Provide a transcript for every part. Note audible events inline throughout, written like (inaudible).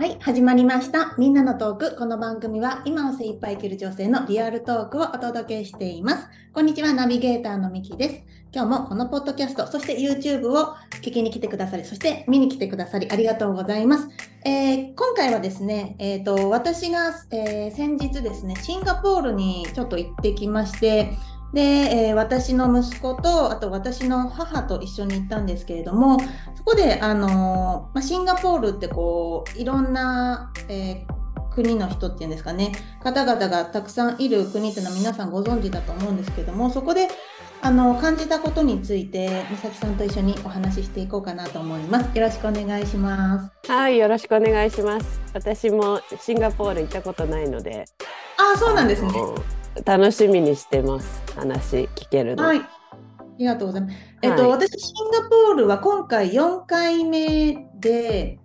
はい、始まりました。みんなのトーク。この番組は今を精一杯生きる女性のリアルトークをお届けしています。こんにちは、ナビゲーターのミキです。今日もこのポッドキャスト、そして YouTube を聞きに来てくださり、そして見に来てくださりありがとうございます。えー今回はですね、えーと、私が、えー先日ですね、シンガポールにちょっと行ってきまして、で、えー私の息子と、あと私の母と一緒に行ったんですけれども、そこで、あのーまあ、シンガポールってこういろんな、えー国の人っていうんですかね方々がたくさんいる国っていうのは皆さんご存知だと思うんですけどもそこであの感じたことについて美咲さんと一緒にお話ししていこうかなと思います。よろしくお願いします。はい、よろしくお願いします。私もシンガポール行ったことないので、ああそうなんですね。楽しみにしてます。話聞けるの。はい。ありがとうございます。えっと、はい私、シンガポールは今回4回目で、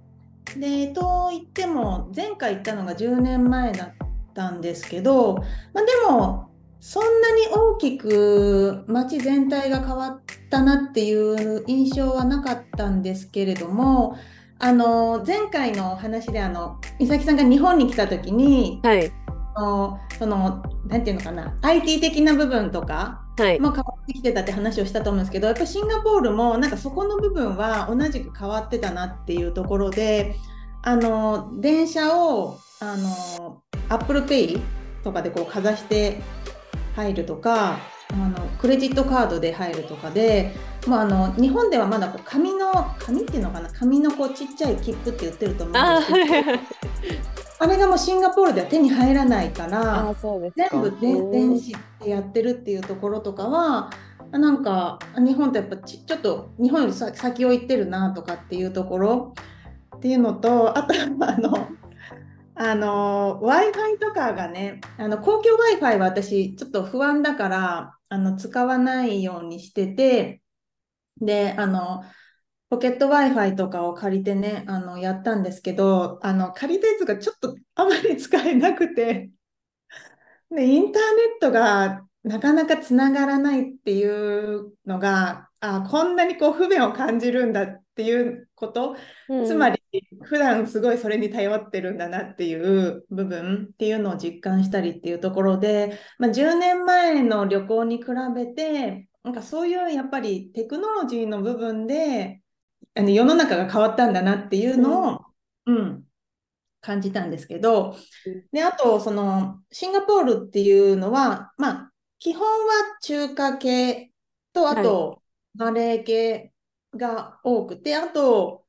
で、と言っても、前回行ったのが10年前だったんですけど、まあ、でも、そんなに大きく街全体が変わったなっていう印象はなかったんですけれども、あの前回の話であの美咲さんが日本に来た時にはい、あのそのなんていうのかな IT 的な部分とかはい、もう変わってきてたって話をしたと思うんですけどやっぱりシンガポールもなんかそこの部分は同じく変わってたなっていうところであの電車をあの ApplePay とかでこうかざして入るとかあのクレジットカードで入るとかでもうあの日本ではまだこう紙の紙っていうのかな紙のこうちっちゃい切符って言ってると思うんあですけどーあれがもうシンガポールでは手に入らないから。全部でうん電子でやってるっていうところとかはあなんか日本とやっぱちちょっと日本よりさ先を行ってるなとかっていうところっていうのとあと (laughs) あのあの w i f i とかがねあの公共 w i f i は私ちょっと不安だからあの使わないようにしててであのポケット Wi-Fi とかを借りてね、あの、やったんですけど、あの、借りたやつがちょっとあまり使えなくて、で、インターネットがなかなかつながらないっていうのが、あ、こんなにこう不便を感じるんだっていうこと、うん。つまり普段すごいそれに頼ってるんだなっていう部分っていうのを実感したりっていうところで、まあ、10年前の旅行に比べて、なんかそういうやっぱりテクノロジーの部分で、あの世の中が変わったんだなっていうのを、うん、感じたんですけど、で、あと、その、シンガポールっていうのは、まあ、基本は中華系と、あと、マレー系が多くて、あと、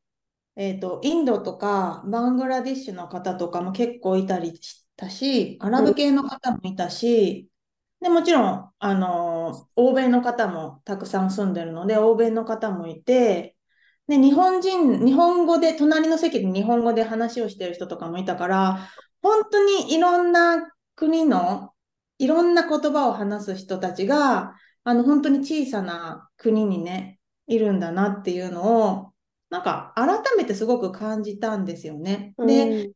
えっと、インドとかバングラディッシュの方とかも結構いたりしたし、アラブ系の方もいたし、で、もちろん、あの、欧米の方もたくさん住んでるので、欧米の方もいて、で、日本人、日本語で、隣の席で日本語で話をしてる人とかもいたから、本当にいろんな国の、いろんな言葉を話す人たちが、あの、本当に小さな国にね、いるんだなっていうのを、なんか改めてすごく感じたんですよね。で、うん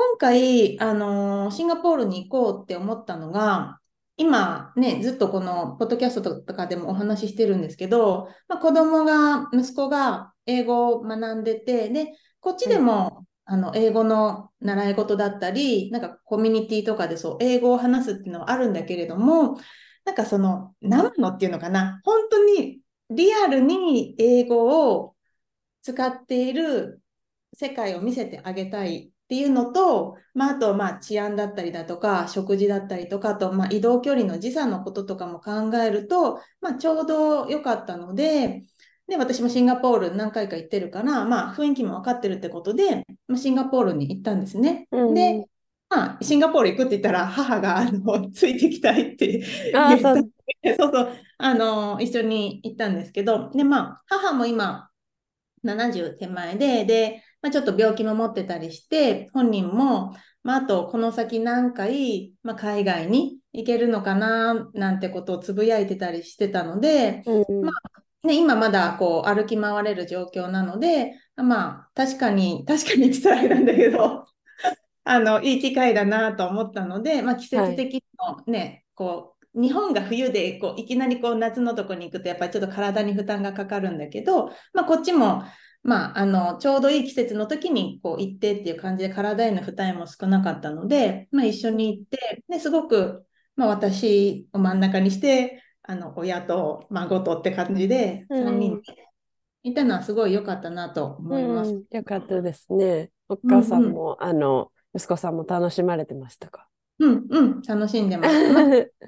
今回、あのーシンガポールに行こうって思ったのが、今ね、ずっとこのポッドキャストとかでもお話ししてるんですけど、まあ、子供が、息子が英語を学んでて、で、こっちでも、あの、英語の習い事だったり、なんかコミュニティとかでそう、英語を話すっていうのはあるんだけれども、なんかその、生のっていうのかな、本当にリアルに英語を使っている世界を見せてあげたいっていうのと、まあ、あと、まあ、治安だったりだとか、食事だったりとか、あと、まあ、移動距離の時差のこととかも考えると、まあ、ちょうど良かったので、で、私もシンガポール何回か行ってるから、まあ、雰囲気も分かってるってことで、まあ、シンガポールに行ったんですね。うんで、まあ、シンガポール行くって言ったら、母が、あの、ついてきたいって言ったそう。そうそう、あの、一緒に行ったんですけど、で、まあ、母も今、70手前で、で、まあ、ちょっと病気も持ってたりして、本人も、まあ、あと、この先何回、まあ、海外に行けるのかな、なんてことをつぶやいてたりしてたので、うんまね、今まだこう歩き回れる状況なので、まあ、確かに、確かに辛いなんだけど、(laughs) あの、いい機会だなと思ったので、まあ、季節的にもね、こう、日本が冬でこういきなりこう夏のとこに行くとやっぱりちょっと体に負担がかかるんだけど、まあ、こっちもまあ、あの、ちょうどいい季節の時にこう行ってっていう感じで体への負担も少なかったので、まあ、一緒に行って、ですごく、まあ、私を真ん中にして、あの、親と孫とって感じで、3人で行ったのはすごい良かったなと思います。うん、よかったですね。お母さんも、うんうん、あの、息子さんも楽しまれてましたか？うんうん、楽しんでます。まあ、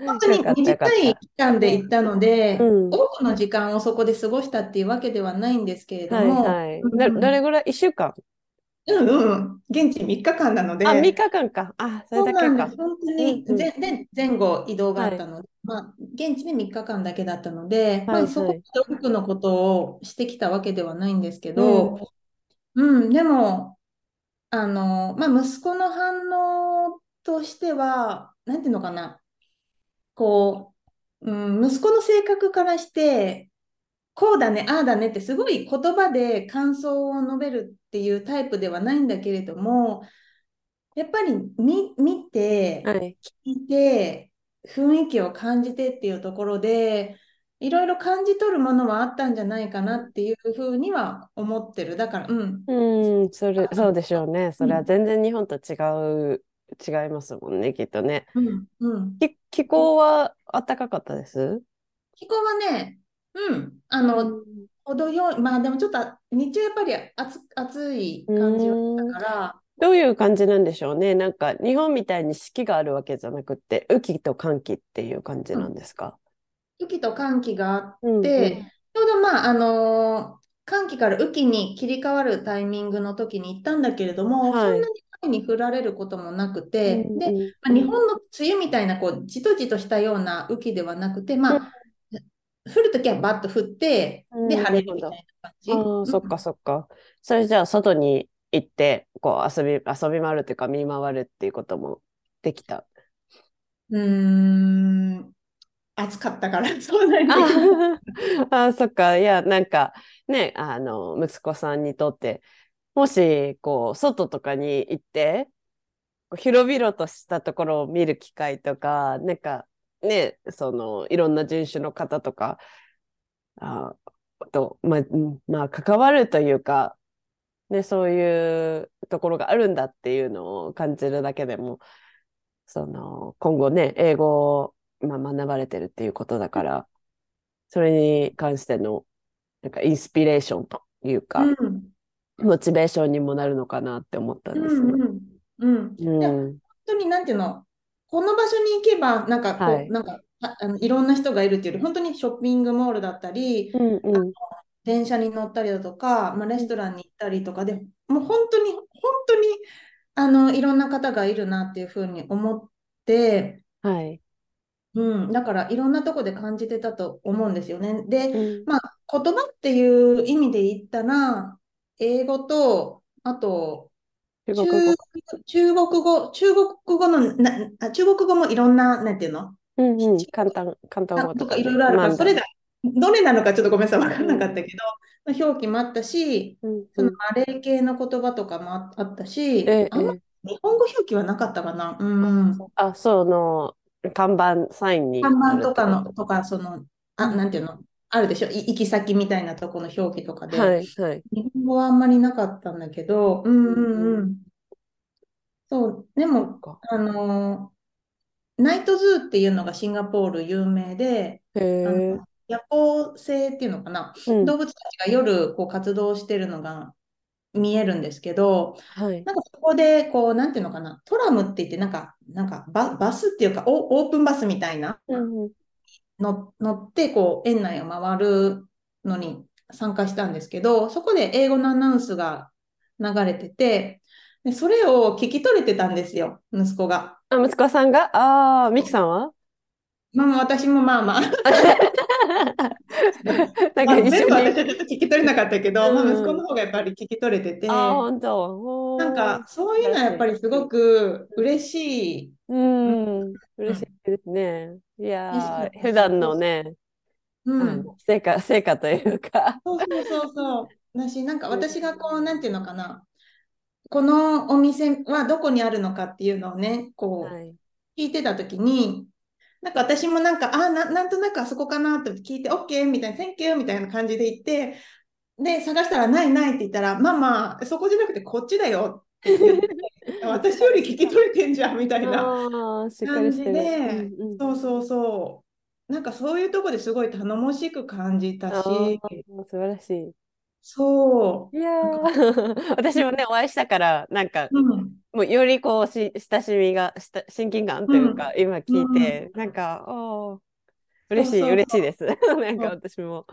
本当に短い期間で行ったので、うん、多くの時間をそこで過ごしたっていうわけではないんですけれども。はいはい、どれぐらい ?1 週間？うんうん、現地3日間なので。あ、3日間か。あ、それだけか。本当に、うん、前後移動があったので、はい、まあ、現地で3日間だけだったので、はいはい、まあ、そこで多くのことをしてきたわけではないんですけど、うん、うん、でも、あの、まあ、息子の反応としては、なんていうのかな、こう、うん、息子の性格からして、こうだね、ああだねってすごい言葉で感想を述べるっていうタイプではないんだけれども、やっぱり見見て、聞いて、雰囲気を感じてっていうところで、いろいろ感じ取るものはあったんじゃないかなっていうふうには思ってる。だから、うん。うん、それ、そうでしょうね。それは全然日本と違う、違いますもんね、きっとね。うんうん、気気候は暖かかったです？気候はね、うん、あの、程よい、まあでもちょっと日中やっぱり暑暑い感じだったから。どういう感じなんでしょうね？なんか日本みたいに四季があるわけじゃなくて、雨季と寒季っていう感じなんですか、雨季と寒気があって、うんうん、ちょうどまあ、あのー、寒気から雨季に切り替わるタイミングの時に行ったんだけれども、はい、そんなに雨に降られることもなくて、うんうん、で、まあ、日本の梅雨みたいなこうじとじとしたような雨季ではなくて、まあ、降るときはバッと降って、で、晴れるみたいな感じ。ああ、そっかそっか。それじゃあ、外に行って、こう遊び、遊び回るというか、見回るっていうこともできた？うーん、暑かったから、(laughs) そうなんああ、そっか。いや、なんか、ね、あの、息子さんにとって、もし、こう、外とかに行って、広々としたところを見る機会とか、なんか、ね、その、いろんな人種の方とか、あと、ま、まあ、関わるというか、ね、そういうところがあるんだっていうのを感じるだけでも、その、今後ね、英語を、まあ、学ばれてるっていうことだから、それに関しての、なんかインスピレーションというか、うん、モチベーションにもなるのかなって思ったんですね。うん、うん、本当になんていうの、この場所に行けば、なんかこう、はい、なんかあのいろんな人がいるっていうより、本当にショッピングモールだったり、うんうん、電車に乗ったりだとか、まあ、レストランに行ったりとかで、もう本当に、本当にあのいろんな方がいるなっていうふうに思って、はい、うん、だからいろんなとこで感じてたと思うんですよね。で、うん、まあ、言葉っていう意味で言ったら、英語と、あと、中国語中国語、中国語のなあ、中国語もいろんな、なんていうの、うんうん、簡単、簡単語とかいろいろあるから、それがどれなのかちょっとごめんなさい、分からなかったけど、うん、表記もあったし、うんうん、そのマレー系の言葉とかもあったし、えあの日本語表記はなかったかな。うん、あ、その看板サインに。看板とかの、とか、その、あ、なんていうの、あるでしょ？行き先みたいなとこの表記とかで。はいはい。日本語はあんまりなかったんだけど、うんうんうん。そう、でも、あのナイトズーっていうのがシンガポール有名で、夜行性っていうのかな、うん、動物たちが夜こう活動してるのが見えるんですけど、はい、なんかそこでこう、なんていうのかな、トラムって言って、なんか、なんかババスっていうかオ、オープンバスみたいな、うん、の乗ってこう園内を回るのに参加したんですけど、そこで英語のアナウンスが流れてて、でそれを聞き取れてたんですよ、息子が。あ、息子さんが？ああ、ミキさんは？まあ、私もまあまあ。(laughs) (laughs) なんか一緒に、まあ、全部私ちょっと聞き取れなかったけど、うん、まあ、息子の方がやっぱり聞き取れてて、あ本当。なんかそういうのはやっぱりすごく嬉しい。うん、嬉しいですね。いや普段のね、うん、成果、成果というか。そうそうそうそう。だし、なんか私がこう、なんていうのかな、このお店はどこにあるのかっていうのをね、こう、聞いてたときに、なんか私もなんか、あな、なんとなくあそこかなと聞いて、OK! みたいな、Thank you! みたいな感じで言って、で、探したらないないって言ったら、ママ、そこじゃなくてこっちだよって言って、(laughs) 私より聞き取れてんじゃんみたいな感じ。で、うんうんそうそうそう。なんかそういうとこですごい頼もしく感じたあし、あ、素晴らしい。そう。いや (laughs) 私もね、お会いしたから、なんか、うん、もうよりこうし、親しみが、した親近感というか、今聞いて、なんか、おー嬉しい、嬉しいです。(laughs) なんか私も。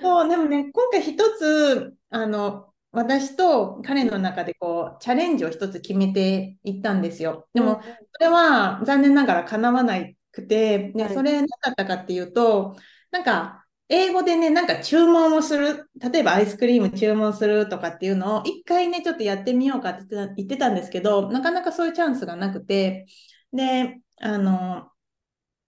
そう、でもね、今回一つ、あの、私と彼の中でこう、チャレンジを一つ決めていったんですよ。でも、それは残念ながら叶わなくて、ね、はいそれなかったかっていうと、なんか、英語でね、なんか注文をする、例えばアイスクリーム注文するとかっていうのを、一回ね、ちょっとやってみようかって言ってたんですけど、なかなかそういうチャンスがなくて、で、あの、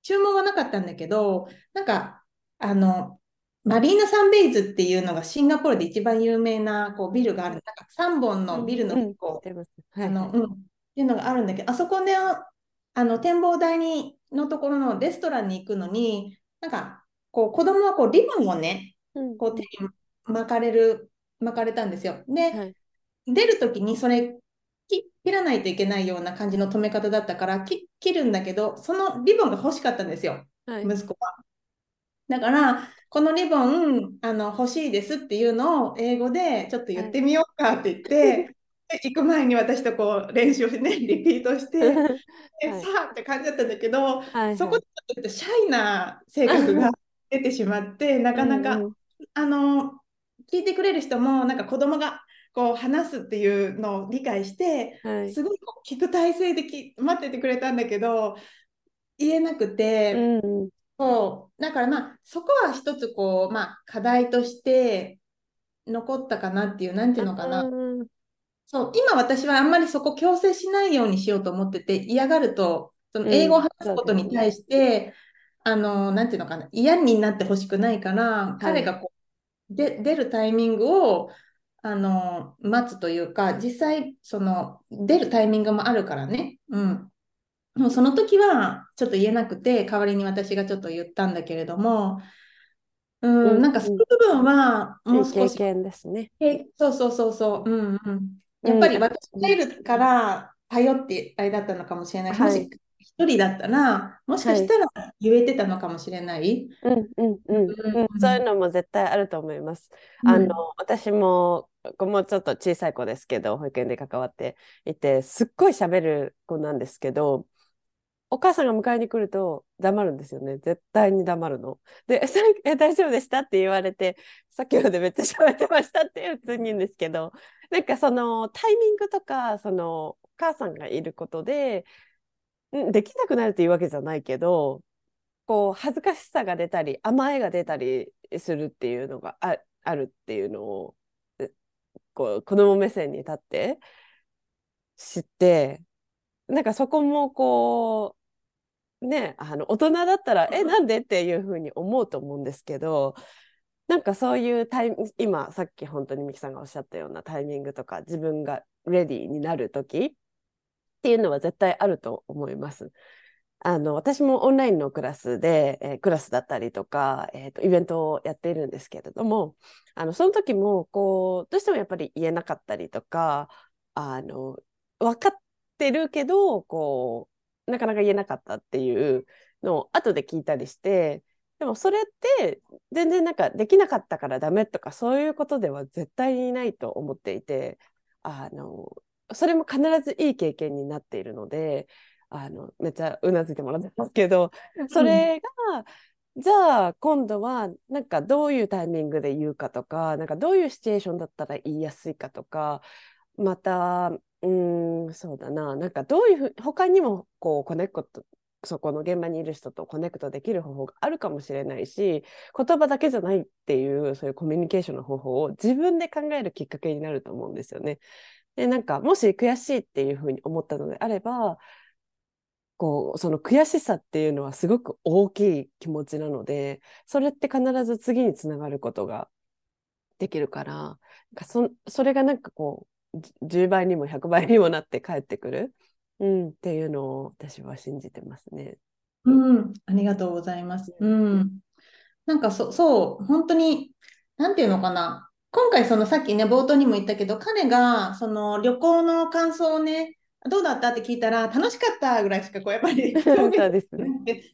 注文はなかったんだけど、なんか、あの、マリーナサンベイズっていうのがシンガポールで一番有名なこうビルがある。なんか3本のビルのうんうんこうあの、うん、っていうのがあるんだけど、あそこで、あの、展望台に、のところのレストランに行くのに、なんか、こう、子供はこう、リボンをね、うん。こう、手に巻かれる、巻かれたんですよ。で、はい。出るときにそれ、き切らないといけないような感じの止め方だったから、き切るんだけど、そのリボンが欲しかったんですよ、はい。息子は。だから、このリボンあの欲しいですっていうのを英語でちょっと言ってみようかって言って、で行く前に私とこう練習をしてね、(laughs) リピートして、えはい。さあって感じだったんだけど、はい。そこでちょっとシャイな性格が (laughs) 出てしまって、なかなか、うんうん。あの聞いてくれる人もなんか子供がこう話すっていうのを理解して、はい。すごいこう聞く体制でき待っててくれたんだけど言えなくて、うんうん。そう。だからまあそこは一つこう、まあ、課題として残ったかなっていうなんていうのかな、うんそう。今私はあんまりそこ強制しないようにしようと思ってて嫌がるとそのうん。英語を話すことに対して、あのなんていうのかな嫌になってほしくないから、彼がこうで出るタイミングをあの待つというか実際その出るタイミングもあるからね、うん、もうその時はちょっと言えなくて代わりに私がちょっと言ったんだけれども、うんうんなんかそういう部分はいもいう経少し験ですね。えそうそうそうそう、うんうん。やっぱりうん私がいるから頼ってあれだったのかもしれない。はいもし一人だったら、もしかしたら言えてたのかもしれない。うんうんそういうのも絶対あると思います。うんあの私もこもうちょっと小さい子ですけど保育園で関わっていてすっごい喋る子なんですけどお母さんが迎えに来ると黙るんですよね絶対に黙るの。でさえ「大丈夫でした?」って言われてさっきまでめっちゃ喋ってましたって普通に言うんですけどなんかそのタイミングとかそのお母さんがいることでんできなくなるっていうわけじゃないけどこう恥ずかしさが出たり甘えが出たりするっていうのがああるっていうのをこう子供目線に立って知ってなんかそこもこうねあの大人だったら「えなんで?」っていうふうに思うと思うんですけどなんかそういうタイ今さっき本当にミキさんがおっしゃったようなタイミングとか自分がレディーになる時っていうのは絶対あると思います。あの私もオンラインのクラスで、えークラスだったりとか、えーとイベントをやっているんですけれどもあのその時もこうどうしてもやっぱり言えなかったりとかあの分かってるけどこうなかなか言えなかったっていうのを後で聞いたりしてでもそれって全然なんかできなかったからダメとかそういうことでは絶対にないと思っていてあのそれも必ずいい経験になっているのであのめっちゃうなずいてもらってますけどそれが、じゃあ今度はなんかどういうタイミングで言うかとかなんかどういうシチュエーションだったら言いやすいかとかまたうーんそうだななんかどういうふう他にもこう connect そこの現場にいる人と connect できる方法があるかもしれないし言葉だけじゃないっていうそういうコミュニケーションの方法を自分で考えるきっかけになると思うんですよね。でなんかもし悔しいっていうふうに思ったのであればこうその悔しさっていうのはすごく大きい気持ちなのでそれって必ず次につながることができるからかそそれがなんかこう10倍にも100倍にもなって帰ってくる、うん、っていうのを私は信じてますね。うん、ありがとうございます。うん。なんかそ、そう、本当に、なんていうのかな。今回そのさっきね、冒頭にも言ったけど、彼がその旅行の感想をね、どうだったって聞いたら、楽しかったぐらいしかこうやっぱり (laughs) そうですね。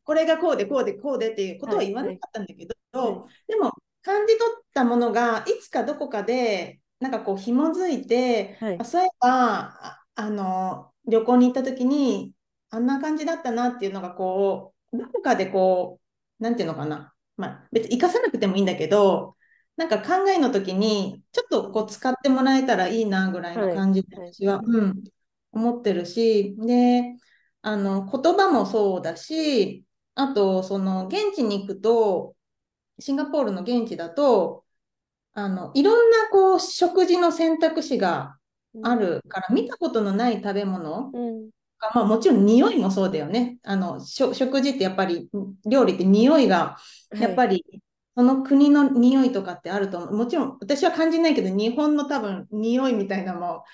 これがこうでこうでこうでっていうことは言わなかったんだけど、はい。はいでも感じ取ったものがいつかどこかでなんかこう紐づいて、はい。あそういえばああの旅行に行った時にあんな感じだったなっていうのがこうどこかでこうなんていうのかな、まあ、別に生かさなくてもいいんだけどなんか考えの時にちょっとこう使ってもらえたらいいなぐらいの感じではい私は、うん、思ってるしであの言葉もそうだしあとその現地に行くとシンガポールの現地だとあのいろんなこう食事の選択肢があ。るから見たことのない食べ物うん。が、まあ、もちろん匂いもそうだよねあの食事ってやっぱり料理って匂いがやっぱり。りその国の匂いとかってあると思う。もちろん私は感じないけど、日本の多分匂いみたいなのも、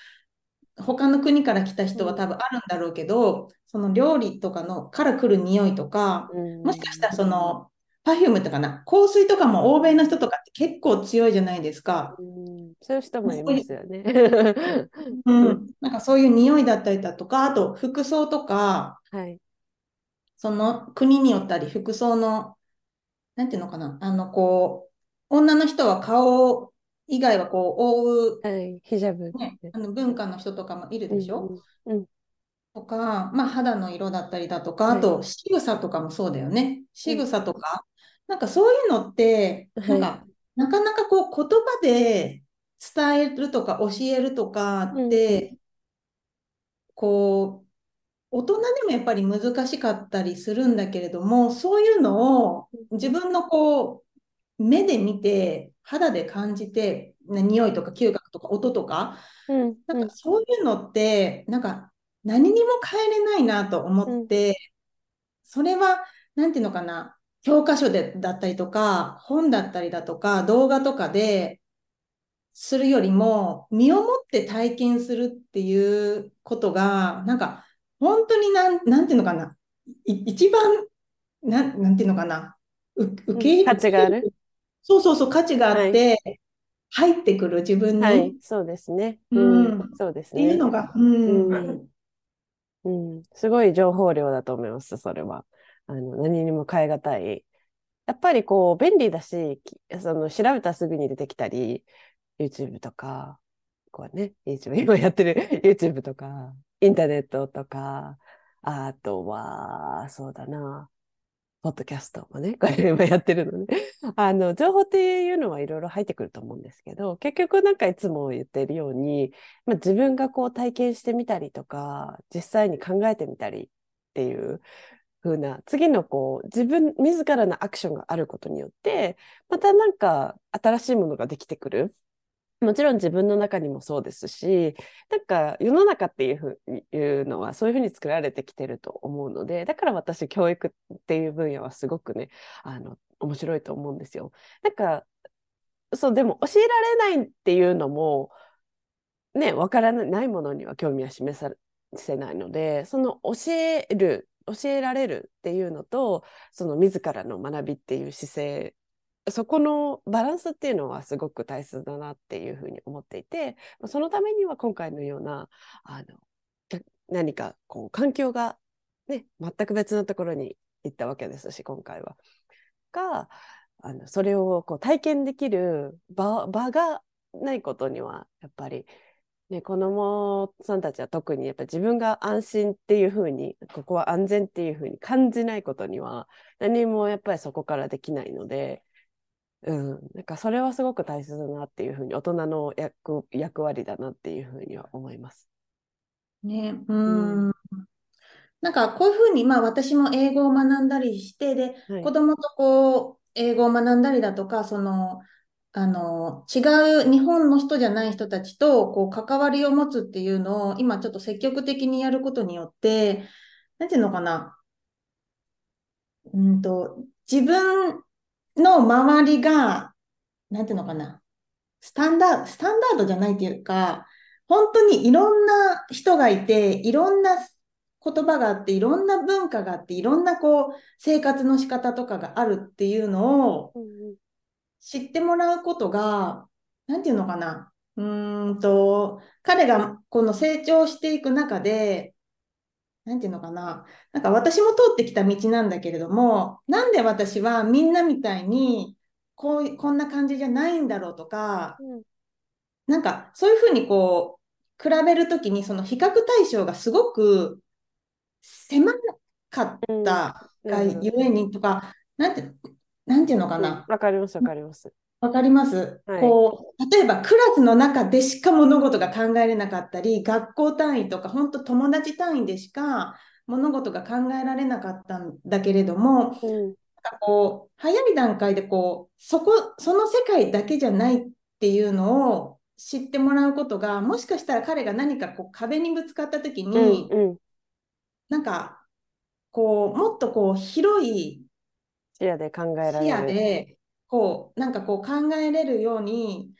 他の国から来た人は多分あるんだろうけど、その料理とかのから来る匂いとか、うんもしかしたらそのパフュームとかな、香水とかも欧米の人とかって結構強いじゃないですか。うんそういう人もいますよね。うん、なんかそういう匂いだったりだとか、あと服装とか、はい。その国によったり服装の、なんていうのかな、あのこう、女の人は顔以外はこう覆う、はい。ヒジャブ。ね、あの文化の人とかもいるでしょ、うんうん。とか、まあ、肌の色だったりだとか、はい。あと仕草とかもそうだよね。仕草とか、なんかそういうのって、なんか、はなかなかこう言葉で伝えるとか教えるとかって、こう、大人でもやっぱり難しかったりするんだけれども、そういうのを自分のこう、目で見て、肌で感じて、ね匂いとか嗅覚とか音とか、うんなんかそういうのって、なんか何にも変えれないなと思って、それは、なんていうのかな、教科書でだったりとか、本だったりだとか、動画とかでするよりも、身をもって体験するっていうことが、なんか、本当になん、なんていうのかな、い一番、なん、なんていうのかな、う受け入れ価値がある？そうそうそう、価値があって、入ってくる自分に、はい。そうですね。うんそうですっていうね。のが、うん、うんうん、すごい情報量だと思います、それは。あの、何にも変え難い。やっぱりこう、便利だし、きその、調べたらすぐに出てきたり、YouTube とか、こうね、YouTube、今やってる YouTube とか、インターネットとか、あとは、そうだな、ポッドキャストもね、こ (laughs) れ今やってるのね。あの、情報っていうのはいろいろ入ってくると思うんですけど、結局なんかいつも言ってるように、まあ、自分がこう体験してみたりとか、実際に考えてみたりっていう風な、次のこう、自分自らのアクションがあることによって、またなんか新しいものができてくる。もちろん自分の中にもそうですし、なんか世の中っていうふいうのはそういうふうに作られてきてると思うので、だから私教育っていう分野はすごくね、あの、面白いと思うんですよ。なんか、そう、でも教えられないっていうのも、ね、わからないものには興味は示させないので、その教える、教えられるっていうのと、その自らの学びっていう姿勢、そこのバランスっていうのはすごく大切だなっていうふうに思っていて、そのためには今回のような、あの、何かこう環境がね、全く別のところに行ったわけですし、今回は。が、あのそれをこう体験できる場がないことには、やっぱり、ね、子供さんたちは特にやっぱ自分が安心っていうふうに、ここは安全っていうふうに感じないことには、何もやっぱりそこからできないので、うん、なんかそれはすごく大切だなっていうふうに、大人の役役割だなっていうふうには思います。ね、うん。なんかこういうふうに、まあ私も英語を学んだりして、で、はい子供とこう、英語を学んだりだとか、その、あの、違う日本の人じゃない人たちと、こう、関わりを持つっていうのを、今ちょっと積極的にやることによって、なんていうのかな。うんと、自分の周りが、なんていうのかな。スタンダード、スタンダードじゃないっていうか、本当にいろんな人がいて、いろんな言葉があって、いろんな文化があって、いろんなこう、生活の仕方とかがあるっていうのをうん知ってもらうことが、なんていうのかな。うーんと、彼がこの成長していく中で、なんていうのかな。なんか私も通ってきた道なんだけれども、なんで私はみんなみたいにこうこんな感じじゃないんだろうとか、うんなんかそういうふうにこう、比べるときにその比較対象がすごく狭かったがゆえにとか、なんて、なんていうのかうんな。わかります、わかります。わかります、はい。こう、例えばクラスの中でしか物事が考えれなかったり、学校単位とか、本当友達単位でしか物事が考えられなかったんだけれども、うん。なんかこう、早い段階でこう、そこ、その世界だけじゃないっていうのを知ってもらうことが、もしかしたら彼が何かこう壁にぶつかった時うんに、うん。なんか、こう、もっとこう、広い視野で考えら視野れる。で、こう、なんかこう考えれるように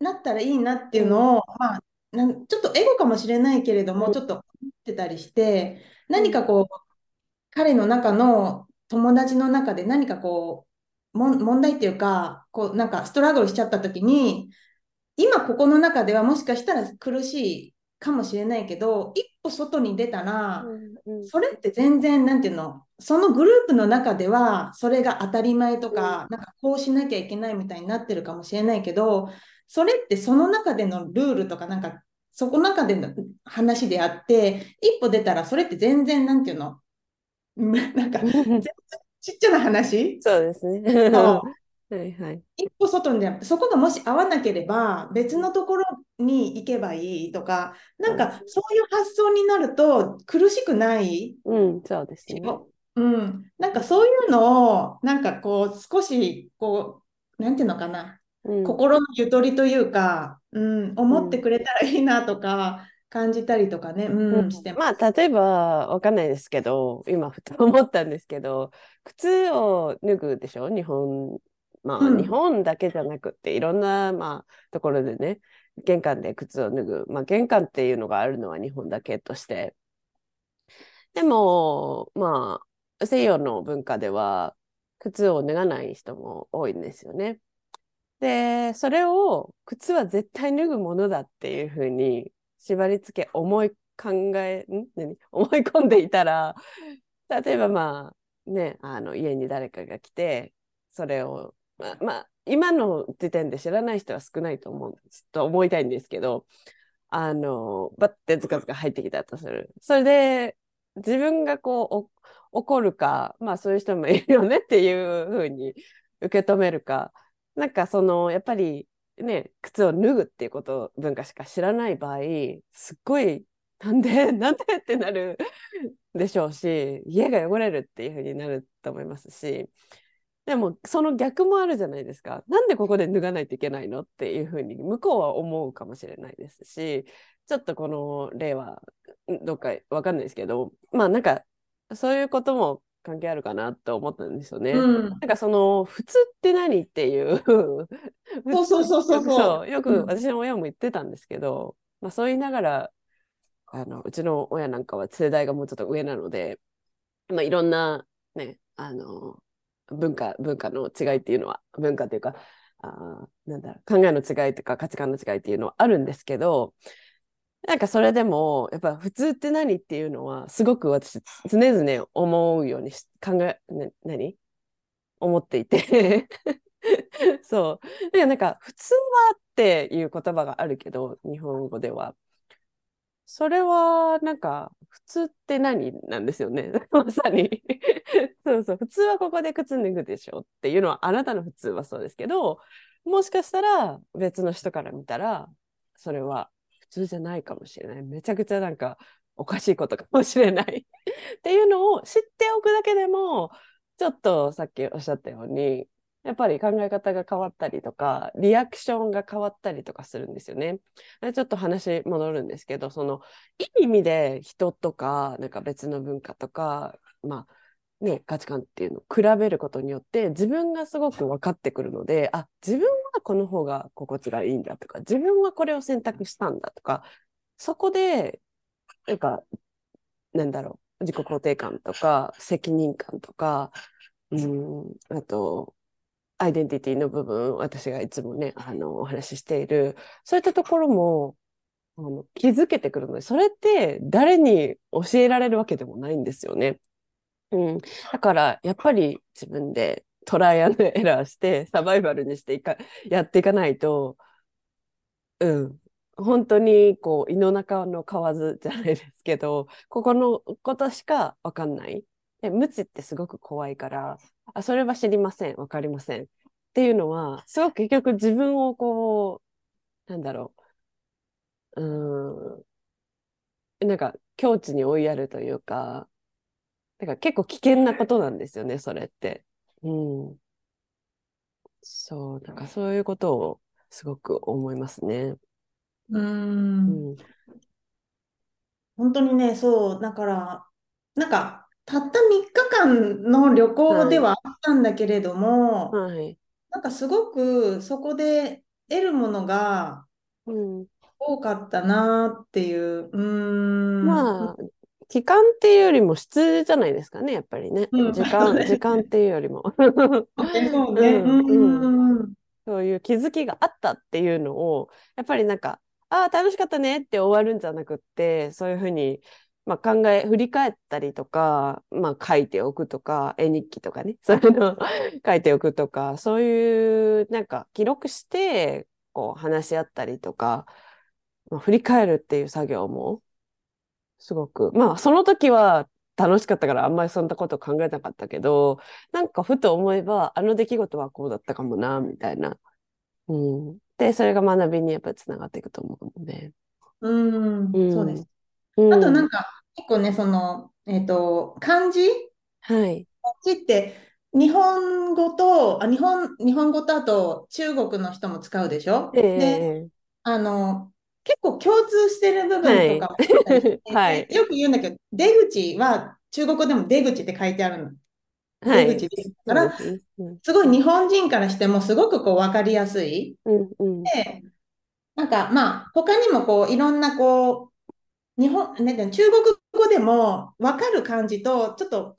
なったらいいなっていうのを、まあ、なんちょっとエゴかもしれないけれども、うん。ちょっと思ってたりして、何かこう、彼の中の友達の中で何かこう、問題っていうか、こう、なんかストラグルしちゃった時に、今ここの中ではもしかしたら苦しいかもしれないけど、一歩外に出たら、うんうん。それって全然、なんていうの、そのグループの中では、それが当たり前とか、なんかこうしなきゃいけないみたいになってるかもしれないけど、それってその中でのルールとか、なんか、そこの中での話であって、一歩出たら、それって全然、なんていうの、うん (laughs) なんか、(laughs) 全然ちっちゃな話？そうですね。(laughs) はいはい。一歩外にそこがもし合わなければ、別のところに行けばいいとか、なんかそういう発想になると苦しくないうん、そうですね。うん、なんかそういうのを、なんかこう、少し、こう、なんていうのかな、うん。心のゆとりというか、うん、思ってくれたらいいなとか、感じたりとかね、うん、うん。してまあ例えばわかんないですけど今ふと思ったんですけど靴を脱ぐでしょ？日本まあ、うん。日本だけじゃなくっていろんなまあところでね玄関で靴を脱ぐ。まあ玄関っていうのがあるのは日本だけとして。でもまあ西洋の文化では靴を脱がない人も多いんですよね。でそれを靴は絶対脱ぐものだっていうふうに縛り付け思い考えん？何？(laughs) 思い込んでいたら例えばまあねあの家に誰かが来てそれをまあ、まあ、今の時点で知らない人は少ないと思うと思いたいんですけどあのバッてズカズカ入ってきたとする。それで自分がこう怒るかまあそういう人もいるよねっていうふうに受け止めるか。なんかそのやっぱりね靴を脱ぐっていうこと文化しか知らない場合すっごいなんで (laughs) なんでってなるでしょうし家が汚れるっていうふうになると思いますし。でもその逆もあるじゃないですか。なんでここで脱がないといけないのっていうふうに向こうは思うかもしれないですしちょっとこの例はどっかわかんないですけど。まあなんかそういうことも関係あるかなと思ったんですよね。うん、なんかその普通って何っていう。(laughs) そうそうそうそうそう。よくうん。私の親も言ってたんですけど、まあ、そう言いながらあのうちの親なんかは世代がもうちょっと上なので、まあ、いろんなねあの文化文化の違いっていうのは文化というかあーなんだろう考えの違いとか価値観の違いっていうのはあるんですけどなんかそれでもやっぱ普通って何っていうのはすごく私常々思うようにし考え、ね、何？思っていて。(laughs) そう。でなんか普通はっていう言葉があるけど日本語では。それはなんか普通って何なんですよね。(laughs) まさに。そうそう。普通はここで靴脱ぐでしょっていうのはあなたの普通はそうですけどもしかしたら別の人から見たらそれは普通じゃないかもしれないめちゃくちゃなんかおかしいことかもしれない (laughs) っていうのを知っておくだけでもちょっとさっきおっしゃったようにやっぱり考え方が変わったりとかリアクションが変わったりとかするんですよね。ちょっと話戻るんですけどそのいい意味で人とかなんか別の文化とかまあね価値観っていうのを比べることによって自分がすごく分かってくるのであ自分はこの方が心地がいいんだとか自分はこれを選択したんだとかそこでなんかなんだろう自己肯定感とか責任感とかうんあとアイデンティティの部分、私がいつもね、あの、お話ししている、そういったところも、あの気づけてくるので、それって誰に教えられるわけでもないんですよね。うん。だから、やっぱり自分でトライアンドエラーしてサバイバルにしていか、やっていかないと、うん。本当にこう胃の中の蛙じゃないですけどここのことしか分かんない。で無知ってすごく怖いからあそれは知りません。分かりません。っていうのはすごく結局自分をこうなんだろう。うん。なんか境地に追いやるというかだから結構危険なことなんですよねそれって。うん、そうなんかそういうことをすごく思いますね。うん。本当にね、そう、だから、なんか、たった3日間の旅行ではあったんだけれども、はい。なんかすごくそこで得るものがうん。多かったなっていう、うーん、まあ、期間っていうよりも質じゃないですかね、やっぱりね。うん、時間、時間っていうよりも。そうね、うん、そういう気づきがあったっていうのを、やっぱりなんか、ああ、楽しかったねって終わるんじゃなくって、そういうふうに、まあ、考え、振り返ったりとか、まあ、書いておくとか、絵日記とかね、(laughs) そういうのを書いておくとか、そういう、なんか記録して、こう話し合ったりとか、まあ、振り返るっていう作業も、すごく、まあ、その時は楽しかったからあんまりそんなこと考えなかったけど、なんかふと思えば、あの出来事はこうだったかもな、みたいな。うん。で、それが学びにやっぱりつながっていくと思うので。うん、うん、そうです。うん、あとなんか、結構ね、その、えっ、ー、と、漢字？はい。漢字って、日本語と、あ日本日本語とあと中国の人も使うでしょ、えー、で、あの、結構共通してる部分とかもあったりはい、よく言うんだけど、出口は中国語でも出口って書いてあるの。出口ですから、す。ごい日本人からしてもすごくこう分かりやすい。うんうん、で、なんかまあ他にもこういろんなこう日本、ね、中国語でも分かる感じとちょっと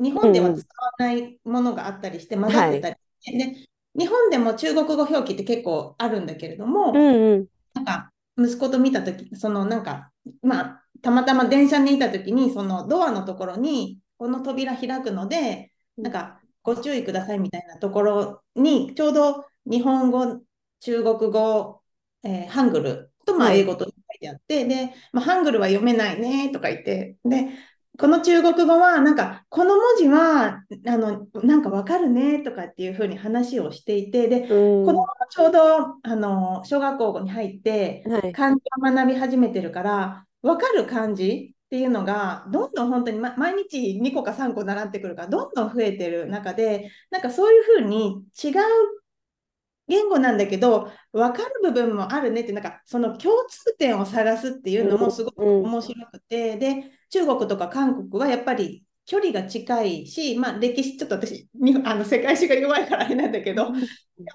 日本では使わないものがあったりして混ざってたり、はい、で日本でも中国語表記って結構あるんだけれども、うんうん、なんか息子と見た時そのなんかまあたまたま電車にいた時にそのドアのところにこの扉開くので、なんかご注意くださいみたいなところに、ちょうど日本語、中国語、えー、ハングルとまあ英語と書いてあって、で、まあ、ハングルは読めないねとか言って、で、この中国語は、なんか、この文字は、あの、なんかわかるねとかっていうふうに話をしていて、で、子供ちょうど、あの、小学校に入って、漢字を学び始めてるから、わかる漢字っていうのがどんどん本当に、ま、毎日2個か3個習ってくるからどんどん増えてる中でなんかそういうふうに違う言語なんだけど分かる部分もあるねってなんかその共通点を探すっていうのもすごく面白くて、で中国とか韓国はやっぱり距離が近いし、まあ、歴史ちょっと私あの世界史が弱いからあれなんだけどやっ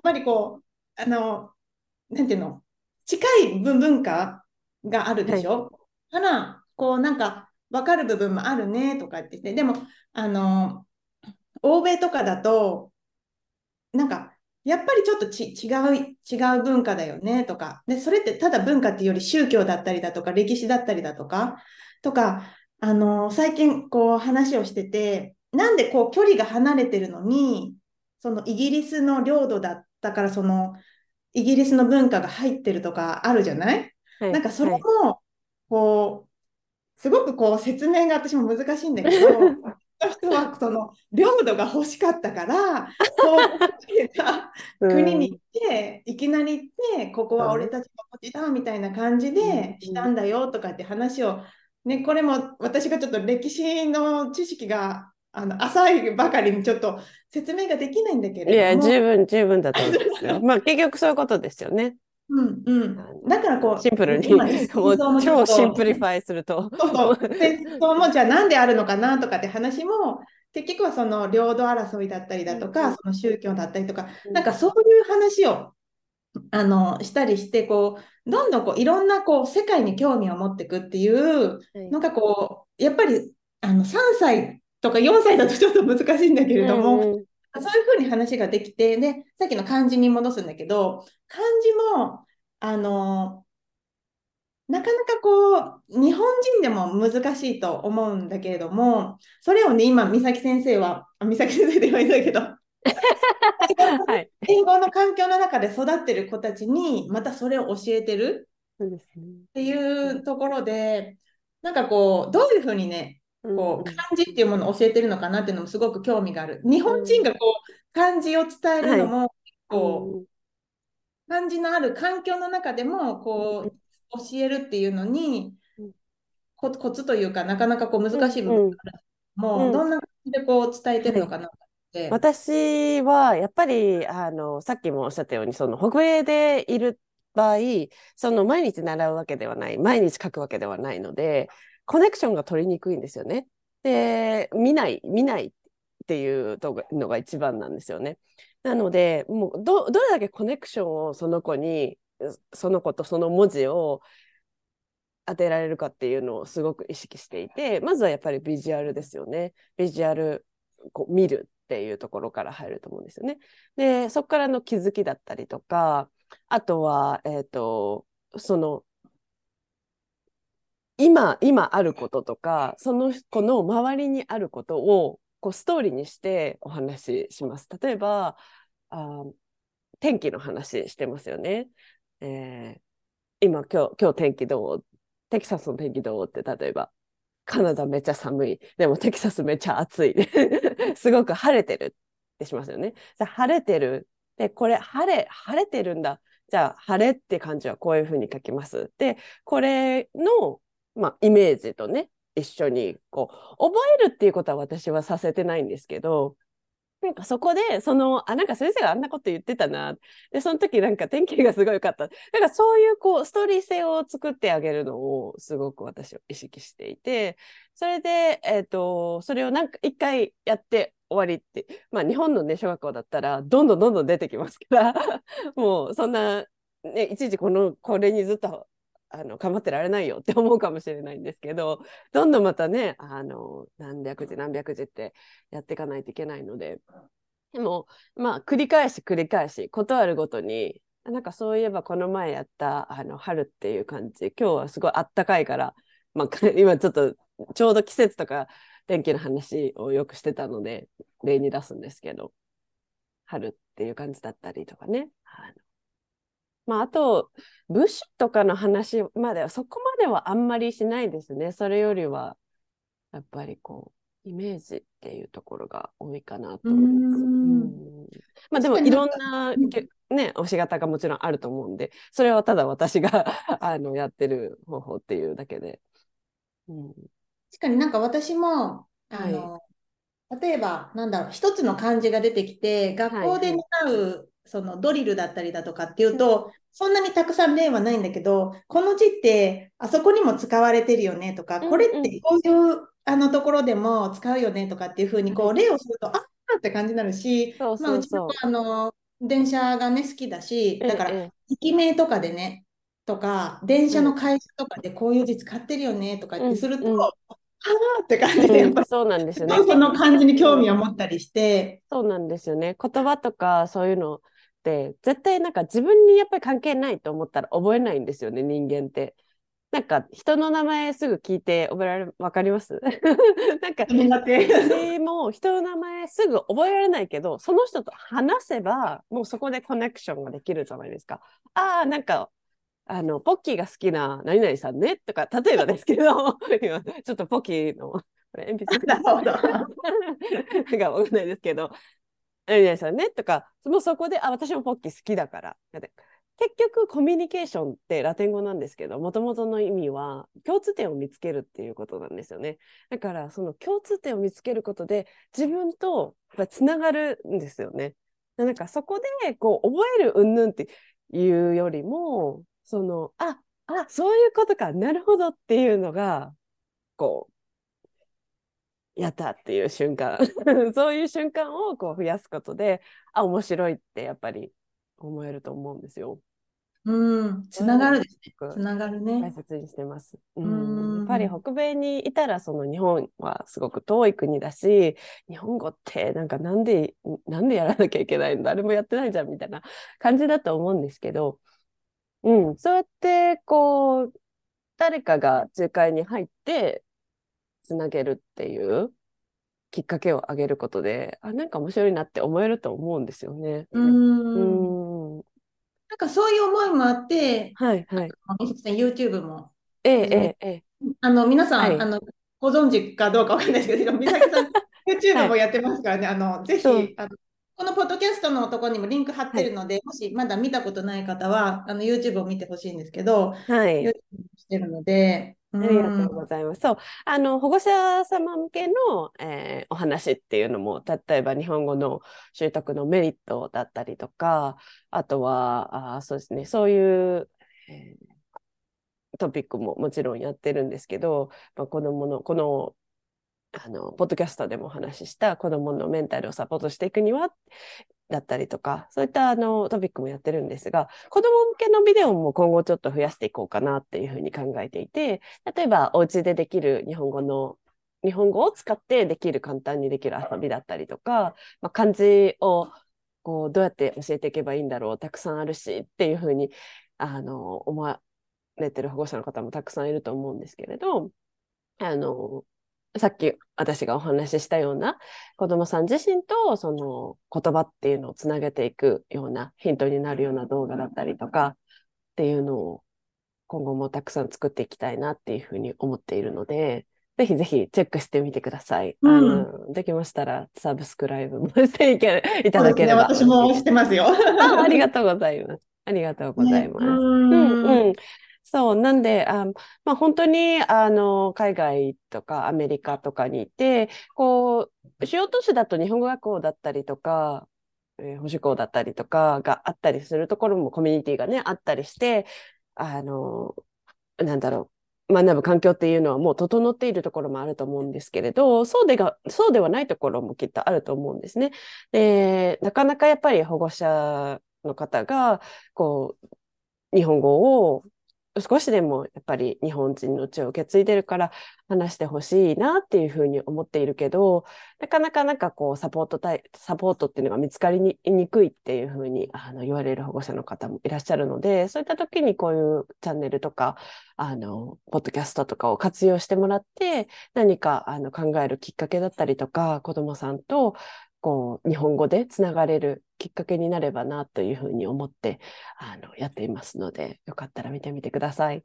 ぱりこうあのなんていうの？近い文化があるでしょ、はい、からこうなんか分かる部分もあるねとかって言って、でも、あの、欧米とかだと、なんか、やっぱりちょっとち違う、違う文化だよねとか、で、それってただ文化っていうより宗教だったりだとか、歴史だったりだとか、とか、あの、最近こう話をしてて、なんでこう距離が離れてるのに、そのイギリスの領土だったから、そのイギリスの文化が入ってるとかあるじゃない、はい、なんかそれも、こう、すごくこう説明が私も難しいんだけど、人はその領土が欲しかったから、(laughs) そうた国に行って、いきなり行って、ここは俺たちの土地だみたいな感じでしたんだよとかって話を、ね、これも私がちょっと歴史の知識があの浅いばかりにちょっと説明ができないんだけれども。いや、十分、十分だと思うんですよ。(laughs) まあ結局そういうことですよね。うんうん、だからこうシンプルに (laughs) 超シンプリファイすると。そうそう。戦争もじゃあなんであるのかなとかって話も結局はその領土争いだったりだとか、うん、その宗教だったりとか、うん、なんかそういう話をあのしたりしてこうどんどんこういろんなこう世界に興味を持っていくっていうのがこうやっぱりあの3歳とか4歳だとちょっと難しいんだけれども、うんそういうふうに話ができて、で、さっきの漢字に戻すんだけど、漢字も、あの、なかなかこう、日本人でも難しいと思うんだけれども、それをね、今、美咲先生は、あ美咲先生で言われたけど、(laughs) はい。英語の環境の中で育ってる子たちに、またそれを教えてる。っていうところで、なんかこう、どういうふうにね、こう漢字っていうものを教えてるのかなっていうのもすごく興味がある。日本人がこう漢字を伝えるのも、はい、こう漢字のある環境の中でもこう教えるっていうのにココツというかなかなかこう難しい部分がある。もうどんな感じでこう伝えてるのかなって。はい、私はやっぱりあのさっきもおっしゃったようにその北米でいる場合その毎日習うわけではない毎日書くわけではないのでコネクションが取りにくいんですよね。で、見ない、見ないっていうのが一番なんですよね。なので、もうどどれだけコネクションをその子に、その子とその文字を当てられるかっていうのをすごく意識していて、まずはやっぱりビジュアルですよね。ビジュアル、こう見るっていうところから入ると思うんですよね。で、そこからの気づきだったりとか、あとは、えっ、ー、と、その今、今あることとか、その子の周りにあることをこうストーリーにしてお話しします。例えば、あ天気の話してますよね。えー、今今日、今日天気どう？テキサスの天気どう？って例えば、カナダめっちゃ寒い。でもテキサスめっちゃ暑い。(laughs) すごく晴れてるってしますよね。じゃ晴れてる。で、これ晴れ、晴れてるんだ。じゃあ晴れって感じはこういうふうに書きます。で、これのまあ、イメージとね、一緒にこう覚えるっていうことは私はさせてないんですけどなんかそこでそのあなんか先生があんなこと言ってたなでその時なんか天気がすごい良かった。なんかそういうこうストーリー性を作ってあげるのをすごく私は意識していてそれで、えーと、それをなんか一回やって終わりってまあ日本のね小学校だったらどんどんどんどん出てきますからもうそんな、ね、いちいちこのこれにずっとあの構ってられないよって思うかもしれないんですけどどんどんまたねあの何百字何百字ってやっていかないといけないので。でもまあ繰り返し繰り返しことあるごとになんかそういえばこの前やったあの春っていう感じ今日はすごいあったかいから、まあ、(laughs) 今ちょっとちょうど季節とか天気の話をよくしてたので例に出すんですけど春っていう感じだったりとかね。あのまあ、あと、武士とかの話までは、そこまではあんまりしないですね。それよりは、やっぱりこう、イメージっていうところが多いかなと思います。うんまあ、でも、いろんな、ね、押し方がもちろんあると思うんで、それはただ私が (laughs) あのやってる方法っていうだけで。うん、確かになんか私も、あの、はい、例えば、なんだろう、一つの漢字が出てきて、学校で習うそのドリルだったりだとかっていうと、そんなにたくさん例はないんだけど、この字ってあそこにも使われてるよねとか、これってこういうあのところでも使うよねとかっていうふうにこう例をすると、あっって感じになるし、そうそうそう。まあ、うちあの電車がね好きだし、だから駅名とかでね、とか、電車の会社とかでこういう字使ってるよねとかってすると、はあって感じで、やっぱ、そうなんですよね。その感じに興味を持ったりして。そうなんですよね。言葉とかそういうのって絶対なんか自分にやっぱり関係ないと思ったら覚えないんですよね人間って。なんか人の名前すぐ聞いて覚えられわかります？(laughs) なんか私も人の名前すぐ覚えられないけどその人と話せばもうそこでコネクションができるじゃないですか。ああなんかあのポッキーが好きな何々さんね？とか例えばですけど (laughs) 今ちょっとポッキーの鉛筆 (laughs) なんかわかんないですけど何々さんねとか、もうそこで、あ、私もポッキー好きだから。結局コミュニケーションってラテン語なんですけどもともとの意味は共通点を見つけるっていうことなんですよね。だからその共通点を見つけることで自分とつながるんですよね。なんかそこでこう覚える云々っていうよりもそのああそういうことかなるほどっていうのがこうやったっていう瞬間 (laughs) そういう瞬間をこう増やすことであ面白いってやっぱり思えると思うんですよ。うん、つながるですね。つながるね。大切にしてます。ううんん、やっぱり北米にいたらその日本はすごく遠い国だし日本語ってなんかなんでなんでやらなきゃいけないの？誰もやってないじゃんみたいな感じだと思うんですけど、うん、そうやってこう誰かが仲介に入ってつなげるっていうきっかけをあげることであなんか面白いなって思えると思うんですよね。う。うん。んなんかそういう思いもあって、はいはい。みさきさん YouTube も、ええええええ。あの、皆さん、はい。あの、ご存知かどうかわかんないですけど、みさきさん YouTube もやってますからね、あの、ぜひ、あのこのポッドキャストのところにもリンク貼ってるので、もしまだ見たことない方は、あの YouTube を見てほしいんですけど、はい。YouTube してるので、ありがとうございます。そう、あの保護者様向けの、えーお話っていうのも、例えば日本語の習得のメリットだったりとか、あとは、あーそうですね、そういう、えートピックももちろんやってるんですけど、まあ、子供の、この、あの、ポッドキャストでもお話しした子供のメンタルをサポートしていくには、だったりとか、そういったあのトピックもやってるんですが、子供向けのビデオも今後ちょっと増やしていこうかなっていうふうに考えていて、例えばお家でできる日本語の、日本語を使ってできる簡単にできる遊びだったりとか、まあ、漢字をこうどうやって教えていけばいいんだろう、たくさんあるしっていうふうにあの思われてる保護者の方もたくさんいると思うんですけれど、あの、さっき私がお話ししたような子どもさん自身とその言葉っていうのをつなげていくようなヒントになるような動画だったりとかっていうのを今後もたくさん作っていきたいなっていうふうに思っているので、ぜひぜひチェックしてみてください。うんできましたらサブスクライブもしていけいただければ。私もしてますよ。あありがとうございます。ありがとうございます。ねうんうんうん。そう、なんで、あ、まあ、本当に、あの、海外とかアメリカとかにいて、こう、主要都市だと日本語学校だったりとか、えー保守校だったりとかがあったりするところもコミュニティがね、あったりして、あの、なんだろう、学ぶ環境っていうのはもう整っているところもあると思うんですけれど、そうでが、そうではないところもきっとあると思うんですね。で、なかなかやっぱり保護者の方が、こう、日本語を少しでもやっぱり日本人の血を受け継いでるから話してほしいなっていうふうに思っているけど、なかなかなんかこうサポート対、サポートっていうのが見つかりにくいっていうふうにあの言われる保護者の方もいらっしゃるので、そういった時にこういうチャンネルとか、あの、ポッドキャストとかを活用してもらって、何かあの考えるきっかけだったりとか、子供さんとこう日本語でつながれるきっかけになればなというふうに思ってあのやっていますので、よかったら見てみてください。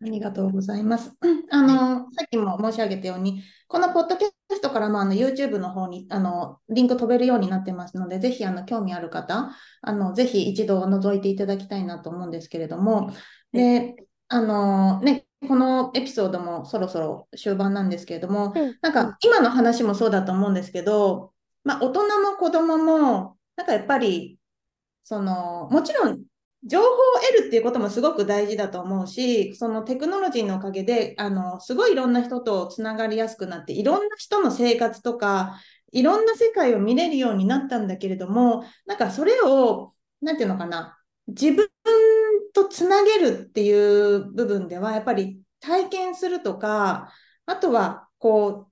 ありがとうございます。(clears throat) あの、さっきも申し上げたように、このポッドキャストからもあの YouTube の方にあのリンク飛べるようになってますので、ぜひあの興味ある方、あのぜひ一度覗いていただきたいなと思うんですけれども、で、あのね、このエピソードもそろそろ終盤なんですけれども、なんか今の話もそうだと思うんですけど、まあ、大人も子供も、なんかやっぱり、その、もちろん情報を得るっていうこともすごく大事だと思うし、そのテクノロジーのおかげで、あの、すごいいろんな人とつながりやすくなって、いろんな人の生活とか、いろんな世界を見れるようになったんだけれども、なんかそれを、なんていうのかな、自分とつなげるっていう部分では、やっぱり体験するとか、あとは、こ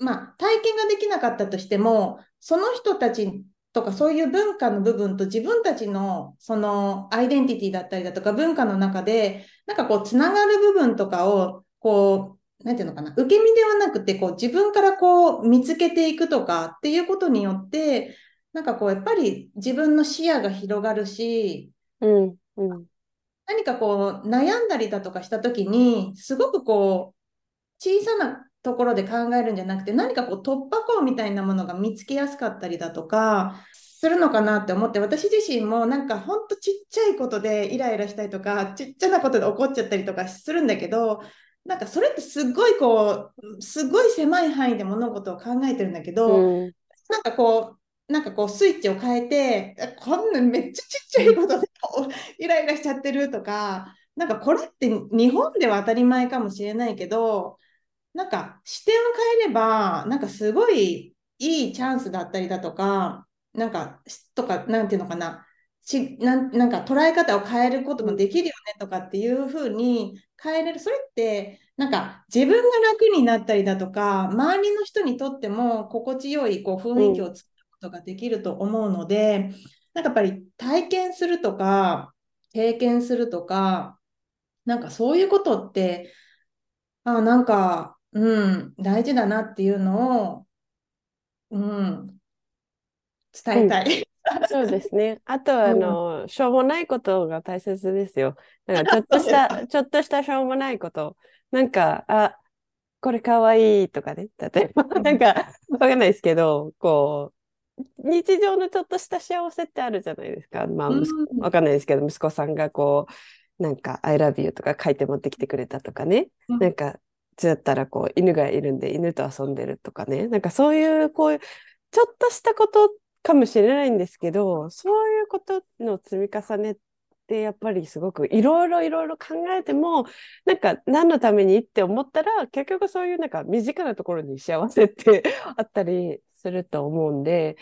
う、まあ、体験ができなかったとしても、その人たちとかそういう文化の部分と自分たちのそのアイデンティティだったりだとか文化の中で、なんかこう、つながる部分とかを、こう、なんていうのかな、受け身ではなくて、こう、自分からこう、見つけていくとかっていうことによって、なんかこう、やっぱり自分の視野が広がるし、うん、うん、何かこう悩んだりだとかした時にすごくこう小さなところで考えるんじゃなくて何かこう突破口みたいなものが見つけやすかったりだとかするのかなって思って私自身もなんかほんとちっちゃいことでイライラしたりとかちっちゃなことで怒っちゃったりとかするんだけどなんかそれってすごいこうすごい狭い範囲で物事を考えてるんだけど、うん、なんかこうなんかこうスイッチを変えて、あこんなめっちゃちっちゃいことでおイライラしちゃってるとか、なんかこれって日本では当たり前かもしれないけど、なんか視点を変えれば、なんかすごいいいチャンスだったりだとか、なんか、とか、なんていうのかな、しなんなんか捉え方を変えることもできるよねとかっていうふうに変えれる。それってなんか自分が楽になったりだとか周りの人にとっても心地よいこう雰囲気を作ることができると思うので、うん、なんかやっぱり体験するとか経験するとかなんかそういうことってあなんかうん大事だなっていうのをうん伝えたい。(laughs) そうですね。あとは、あの、しょうもないことが大切ですよ。なんか、ちょっとした、(laughs) ちょっとしたしょうもないこと。なんか、あ、これかわいいとかね。例えば、なんか、わかんないですけど、こう、日常のちょっとした幸せってあるじゃないですか。まあ、わかんないですけど、息子さんがこう、なんか、I love you とか書いて持ってきてくれたとかね。なんか、つだったらこう、犬がいるんで犬と遊んでるとかね。なんかそういう、こういう、ちょっとしたことかもしれないんですけど、そういうことの積み重ねってやっぱりすごくいろいろいろいろ考えても、なんか何のためにって思ったら、結局そういうなんか身近なところに幸せって (laughs) あったりすると思うんで、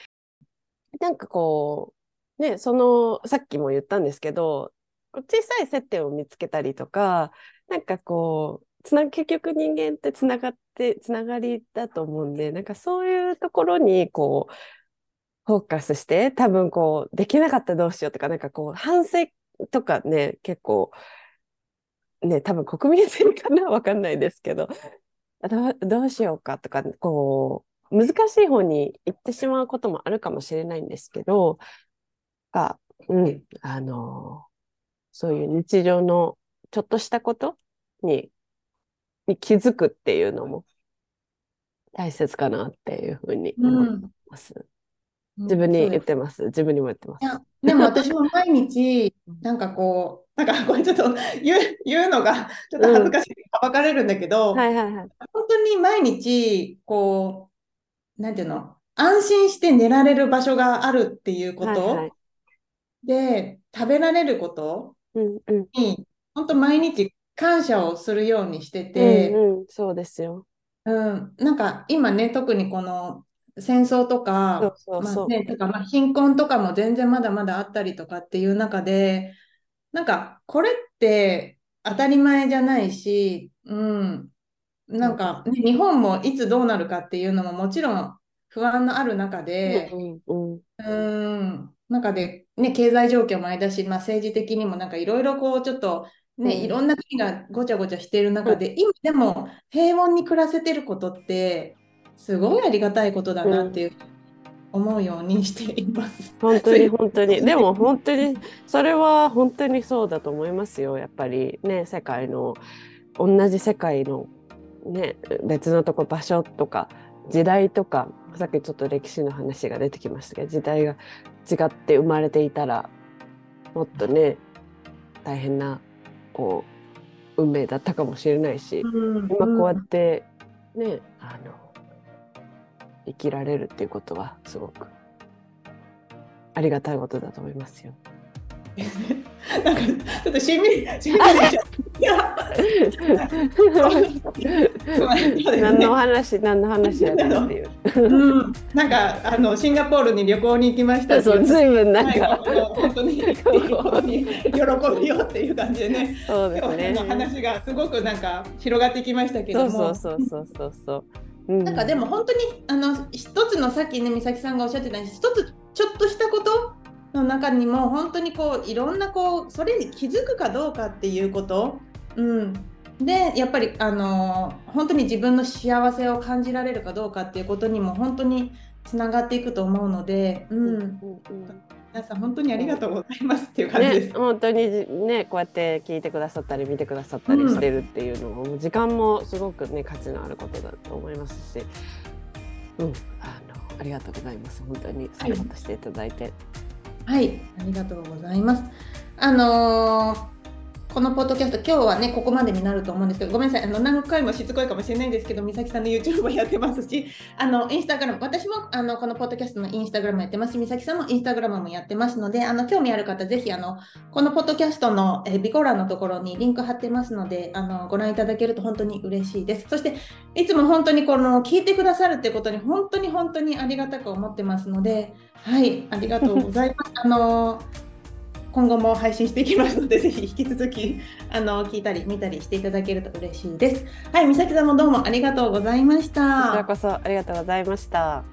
なんかこう、ね、その、さっきも言ったんですけど、小さい接点を見つけたりとか、なんかこう、つな結局人間ってつながって、つながりだと思うんで、なんかそういうところにこう、フォーカスして、多分こう、できなかったらどうしようとか、なんかこう、反省とかね、結構、ね、多分国民性かなわかんないですけど、どどうしようかとか、こう、難しい方に行ってしまうこともあるかもしれないんですけど、が、うん、あの、そういう日常のちょっとしたことに、に気づくっていうのも大切かなっていうふうに思います。うん。自分に言ってます。自分にも言ってます。でも私も毎日、(laughs) なんかこう、なんか (laughs) これちょっと言う言うのが (laughs) ちょっと恥ずかしい、はばかれるんだけど、はいはいはい、本当に毎日、こう、なんていうの、安心して寝られる場所があるっていうこと、はいはい、で、食べられることに、うんうん、本当毎日感謝をするようにしてて、うんうん、そうですよ。うん、なんか今ね、特にこの戦争とか、まあね、とかまあ、貧困とかも全然まだまだあったりとかっていう中で、なんかこれって当たり前じゃないし、うん、なんか、ね、日本もいつどうなるかっていうのももちろん不安のある中で、うん、うん中で、ね、経済状況もあれだし、まあ、政治的にもなんかいろいろこうちょっとね、いろんな国がごちゃごちゃしている中で、今でも平穏に暮らせてることってすごいありがたいことだなっていう、思うようにしています。本当に (laughs) 本当に。でも本当にそれは本当にそうだと思いますよ。やっぱりね世界の同じ世界のね別のとこ場所とか時代とかさっきちょっと歴史の話が出てきましたけど時代が違って生まれていたらもっとね大変なこう運命だったかもしれないし、うん、今こうやってねあの生きられるっていうことはすごくありがたいことだと思いますよ。なんかちょっとしんみりしんみり何の話何の話やっていう。うん、なんかあのシンガポールに旅行に行きましたそうずいぶんなんか、本当に喜びよっていう感じでね。そうですね。の話がすごくなんか広がってきましたけども。そうそうそうそうそう。なんかでも本当にあの一つのさっきね美咲さんがおっしゃってた一つちょっとしたことの中にも本当にこういろんなこうそれに気づくかどうかっていうこと、うん、でやっぱりあの本当に自分の幸せを感じられるかどうかっていうことにも本当につながっていくと思うので、うん、うんうん、皆さん本当にありがとうございますっていう感じです。ね、本当にねこうやって聞いてくださったり見てくださったりしてるっていうのも、うん、時間もすごくね価値のあることだと思いますし、うん、あのありがとうございます。本当にサポートしていただいて、はい、はい、ありがとうございます。あのーこのポッドキャスト、今日はね、ここまでになると思うんですけど、ごめんなさい、あの何回もしつこいかもしれないんですけど、美咲さんの YouTube もやってますし、あのインスタグラム、私もあのこのポッドキャストのインスタグラムやってますし、美咲さんもインスタグラムもやってますので、あの興味ある方、ぜひあのこのポッドキャストのえ備考欄のところにリンク貼ってますので、あのご覧いただけると本当に嬉しいです。そして、いつも本当にこの聞いてくださるってことに、本当に本当にありがたく思ってますので、はい、ありがとうございます。あの今後も配信していきますので、(laughs) ぜひ引き続きあの聞いたり見たりしていただけると嬉しいです。はい、美咲さんもどうもありがとうございました。こちらこそありがとうございました。